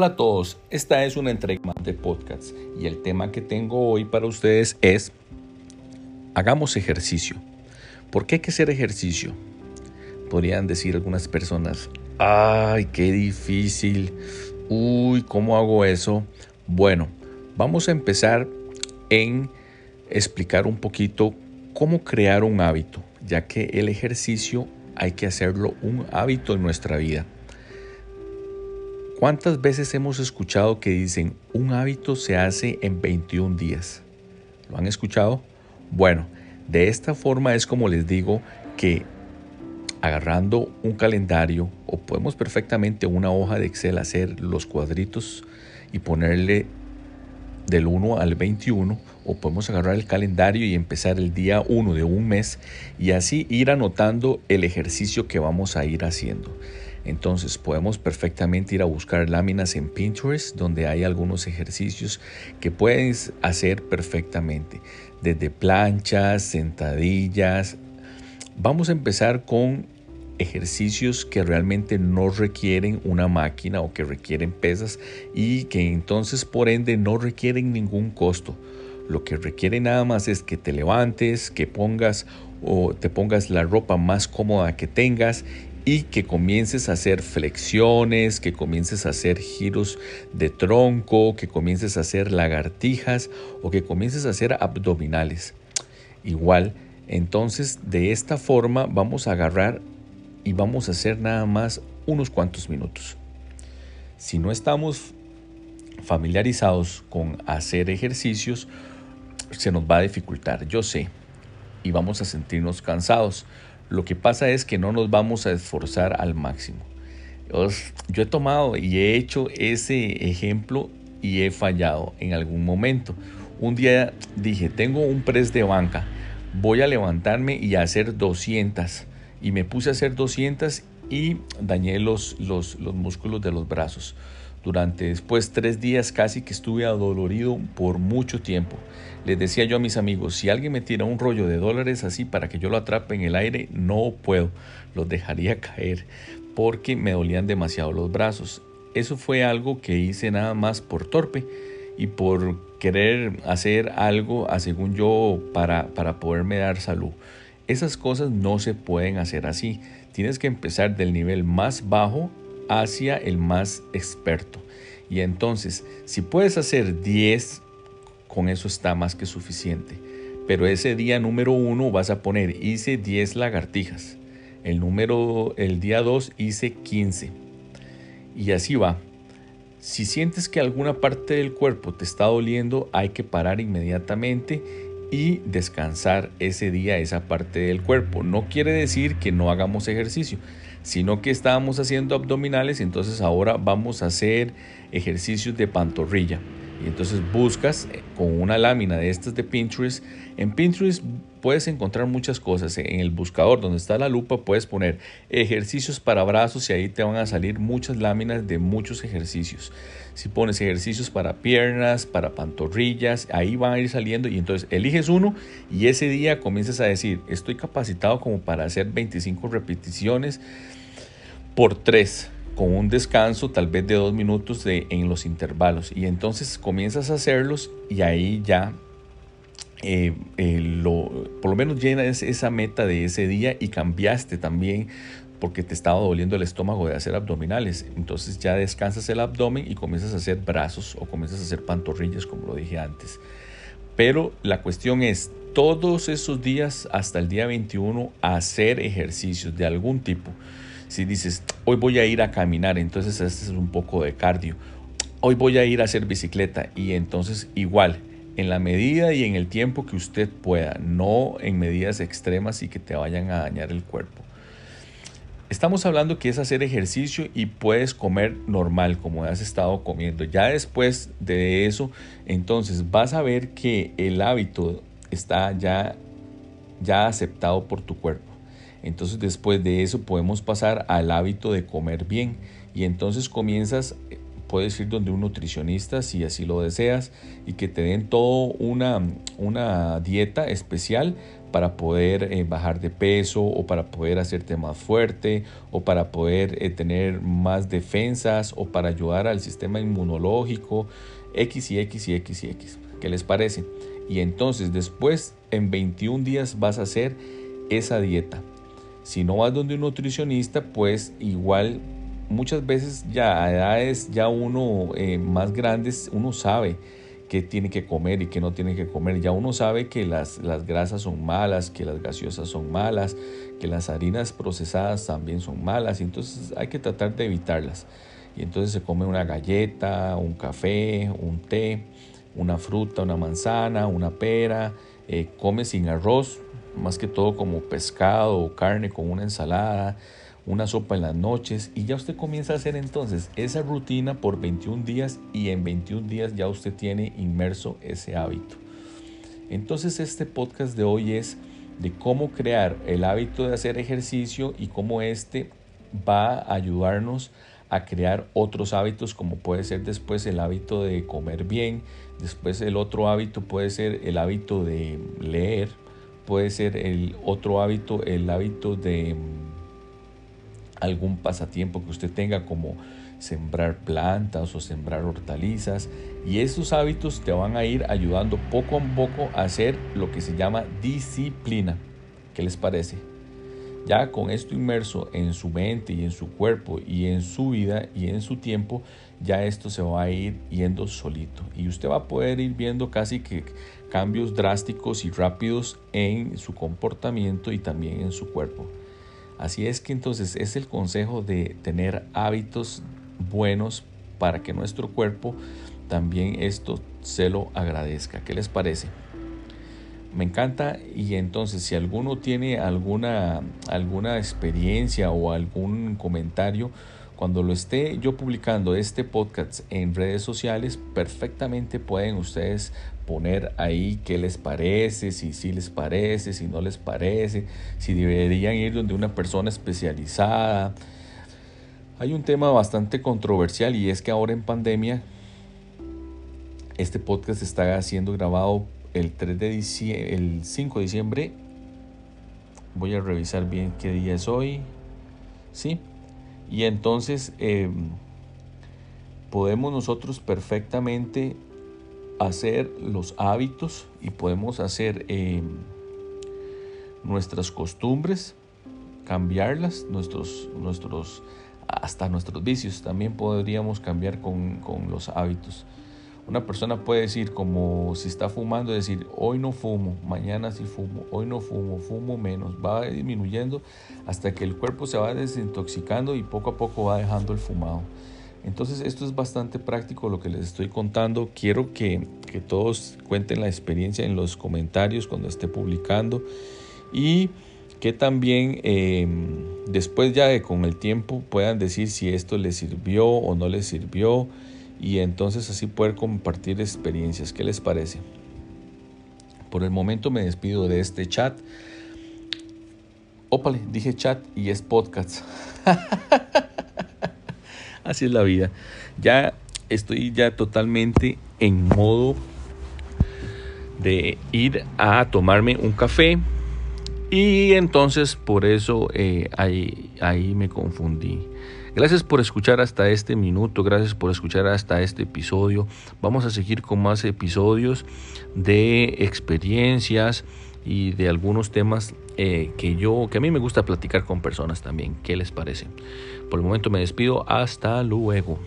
Hola a todos, esta es una entrega de podcast y el tema que tengo hoy para ustedes es hagamos ejercicio. ¿Por qué hay que hacer ejercicio? Podrían decir algunas personas, ay, qué difícil, uy, ¿cómo hago eso? Bueno, vamos a empezar en explicar un poquito cómo crear un hábito, ya que el ejercicio hay que hacerlo un hábito en nuestra vida. ¿Cuántas veces hemos escuchado que dicen un hábito se hace en 21 días? ¿Lo han escuchado? Bueno, de esta forma es como les digo que agarrando un calendario o podemos perfectamente una hoja de Excel hacer los cuadritos y ponerle del 1 al 21 o podemos agarrar el calendario y empezar el día 1 de un mes y así ir anotando el ejercicio que vamos a ir haciendo. Entonces podemos perfectamente ir a buscar láminas en Pinterest donde hay algunos ejercicios que puedes hacer perfectamente. Desde planchas, sentadillas. Vamos a empezar con ejercicios que realmente no requieren una máquina o que requieren pesas y que entonces por ende no requieren ningún costo. Lo que requiere nada más es que te levantes, que pongas o te pongas la ropa más cómoda que tengas y que comiences a hacer flexiones, que comiences a hacer giros de tronco, que comiences a hacer lagartijas o que comiences a hacer abdominales. Igual, entonces de esta forma vamos a agarrar y vamos a hacer nada más unos cuantos minutos. Si no estamos familiarizados con hacer ejercicios, se nos va a dificultar, yo sé, y vamos a sentirnos cansados. Lo que pasa es que no nos vamos a esforzar al máximo. Yo he tomado y he hecho ese ejemplo y he fallado en algún momento. Un día dije, tengo un press de banca, voy a levantarme y hacer 200. Y me puse a hacer 200 y dañé los, los, los músculos de los brazos. Durante después tres días casi que estuve adolorido por mucho tiempo. Les decía yo a mis amigos, si alguien me tira un rollo de dólares así para que yo lo atrape en el aire, no puedo, los dejaría caer porque me dolían demasiado los brazos. Eso fue algo que hice nada más por torpe y por querer hacer algo, según yo, para, para poderme dar salud. Esas cosas no se pueden hacer así. Tienes que empezar del nivel más bajo hacia el más experto. Y entonces, si puedes hacer 10, con eso está más que suficiente. Pero ese día número 1 vas a poner, hice 10 lagartijas. El número, el día 2 hice 15. Y así va. Si sientes que alguna parte del cuerpo te está doliendo, hay que parar inmediatamente y descansar ese día esa parte del cuerpo. No quiere decir que no hagamos ejercicio sino que estábamos haciendo abdominales entonces ahora vamos a hacer ejercicios de pantorrilla. Y entonces buscas eh, con una lámina de estas de Pinterest. En Pinterest puedes encontrar muchas cosas. En el buscador donde está la lupa puedes poner ejercicios para brazos y ahí te van a salir muchas láminas de muchos ejercicios. Si pones ejercicios para piernas, para pantorrillas, ahí van a ir saliendo y entonces eliges uno y ese día comienzas a decir, estoy capacitado como para hacer 25 repeticiones por 3 con un descanso tal vez de dos minutos de, en los intervalos y entonces comienzas a hacerlos y ahí ya eh, eh, lo, por lo menos llenas esa meta de ese día y cambiaste también porque te estaba doliendo el estómago de hacer abdominales. Entonces ya descansas el abdomen y comienzas a hacer brazos o comienzas a hacer pantorrillas, como lo dije antes. Pero la cuestión es, todos esos días hasta el día 21, hacer ejercicios de algún tipo. Si dices, hoy voy a ir a caminar, entonces este es un poco de cardio. Hoy voy a ir a hacer bicicleta y entonces igual, en la medida y en el tiempo que usted pueda, no en medidas extremas y que te vayan a dañar el cuerpo. Estamos hablando que es hacer ejercicio y puedes comer normal como has estado comiendo. Ya después de eso, entonces vas a ver que el hábito está ya, ya aceptado por tu cuerpo. Entonces después de eso podemos pasar al hábito de comer bien y entonces comienzas puedes ir donde un nutricionista si así lo deseas y que te den todo una, una dieta especial para poder eh, bajar de peso o para poder hacerte más fuerte o para poder eh, tener más defensas o para ayudar al sistema inmunológico X y X y X y X. ¿Qué les parece? Y entonces después en 21 días vas a hacer esa dieta. Si no vas donde un nutricionista, pues igual muchas veces ya a edades ya uno eh, más grandes, uno sabe qué tiene que comer y qué no tiene que comer. Ya uno sabe que las, las grasas son malas, que las gaseosas son malas, que las harinas procesadas también son malas, y entonces hay que tratar de evitarlas. Y entonces se come una galleta, un café, un té, una fruta, una manzana, una pera, eh, come sin arroz, más que todo como pescado o carne con una ensalada, una sopa en las noches y ya usted comienza a hacer entonces esa rutina por 21 días y en 21 días ya usted tiene inmerso ese hábito. Entonces este podcast de hoy es de cómo crear el hábito de hacer ejercicio y cómo este va a ayudarnos a crear otros hábitos como puede ser después el hábito de comer bien, después el otro hábito puede ser el hábito de leer, puede ser el otro hábito, el hábito de algún pasatiempo que usted tenga como sembrar plantas o sembrar hortalizas y esos hábitos te van a ir ayudando poco a poco a hacer lo que se llama disciplina. ¿Qué les parece? Ya con esto inmerso en su mente y en su cuerpo y en su vida y en su tiempo, ya esto se va a ir yendo solito y usted va a poder ir viendo casi que cambios drásticos y rápidos en su comportamiento y también en su cuerpo. Así es que entonces es el consejo de tener hábitos buenos para que nuestro cuerpo también esto se lo agradezca. ¿Qué les parece? Me encanta y entonces si alguno tiene alguna, alguna experiencia o algún comentario, cuando lo esté yo publicando este podcast en redes sociales, perfectamente pueden ustedes poner ahí qué les parece, si sí les parece, si no les parece, si deberían ir donde una persona especializada. Hay un tema bastante controversial y es que ahora en pandemia este podcast está siendo grabado el 3 de diciembre, el 5 de diciembre. Voy a revisar bien qué día es hoy. Sí, y entonces em, podemos nosotros perfectamente hacer los hábitos y podemos hacer em, nuestras costumbres, cambiarlas, nuestros, nuestros, hasta nuestros vicios también podríamos cambiar con, con los hábitos. Una persona puede decir, como si está fumando, decir, hoy no fumo, mañana sí fumo, hoy no fumo, fumo menos, va disminuyendo hasta que el cuerpo se va desintoxicando y poco a poco va dejando el fumado. Entonces esto es bastante práctico lo que les estoy contando. Quiero que, todos cuenten la experiencia en los comentarios cuando esté publicando y que también em, después ya de con el tiempo puedan decir si esto les sirvió o no les sirvió y entonces así poder compartir experiencias. ¿Qué les parece? Por el momento me despido de este chat. Ópale, dije chat y es podcast. así es la vida. Ya estoy ya totalmente en modo de ir a tomarme un café y entonces por eso eh, ahí, ahí me confundí. Gracias por escuchar hasta este minuto, gracias por escuchar hasta este episodio. Vamos a seguir con más episodios de experiencias y de algunos temas eh, que yo, que a mí me gusta platicar con personas también. ¿Qué les parece? Por el momento me despido. Hasta luego.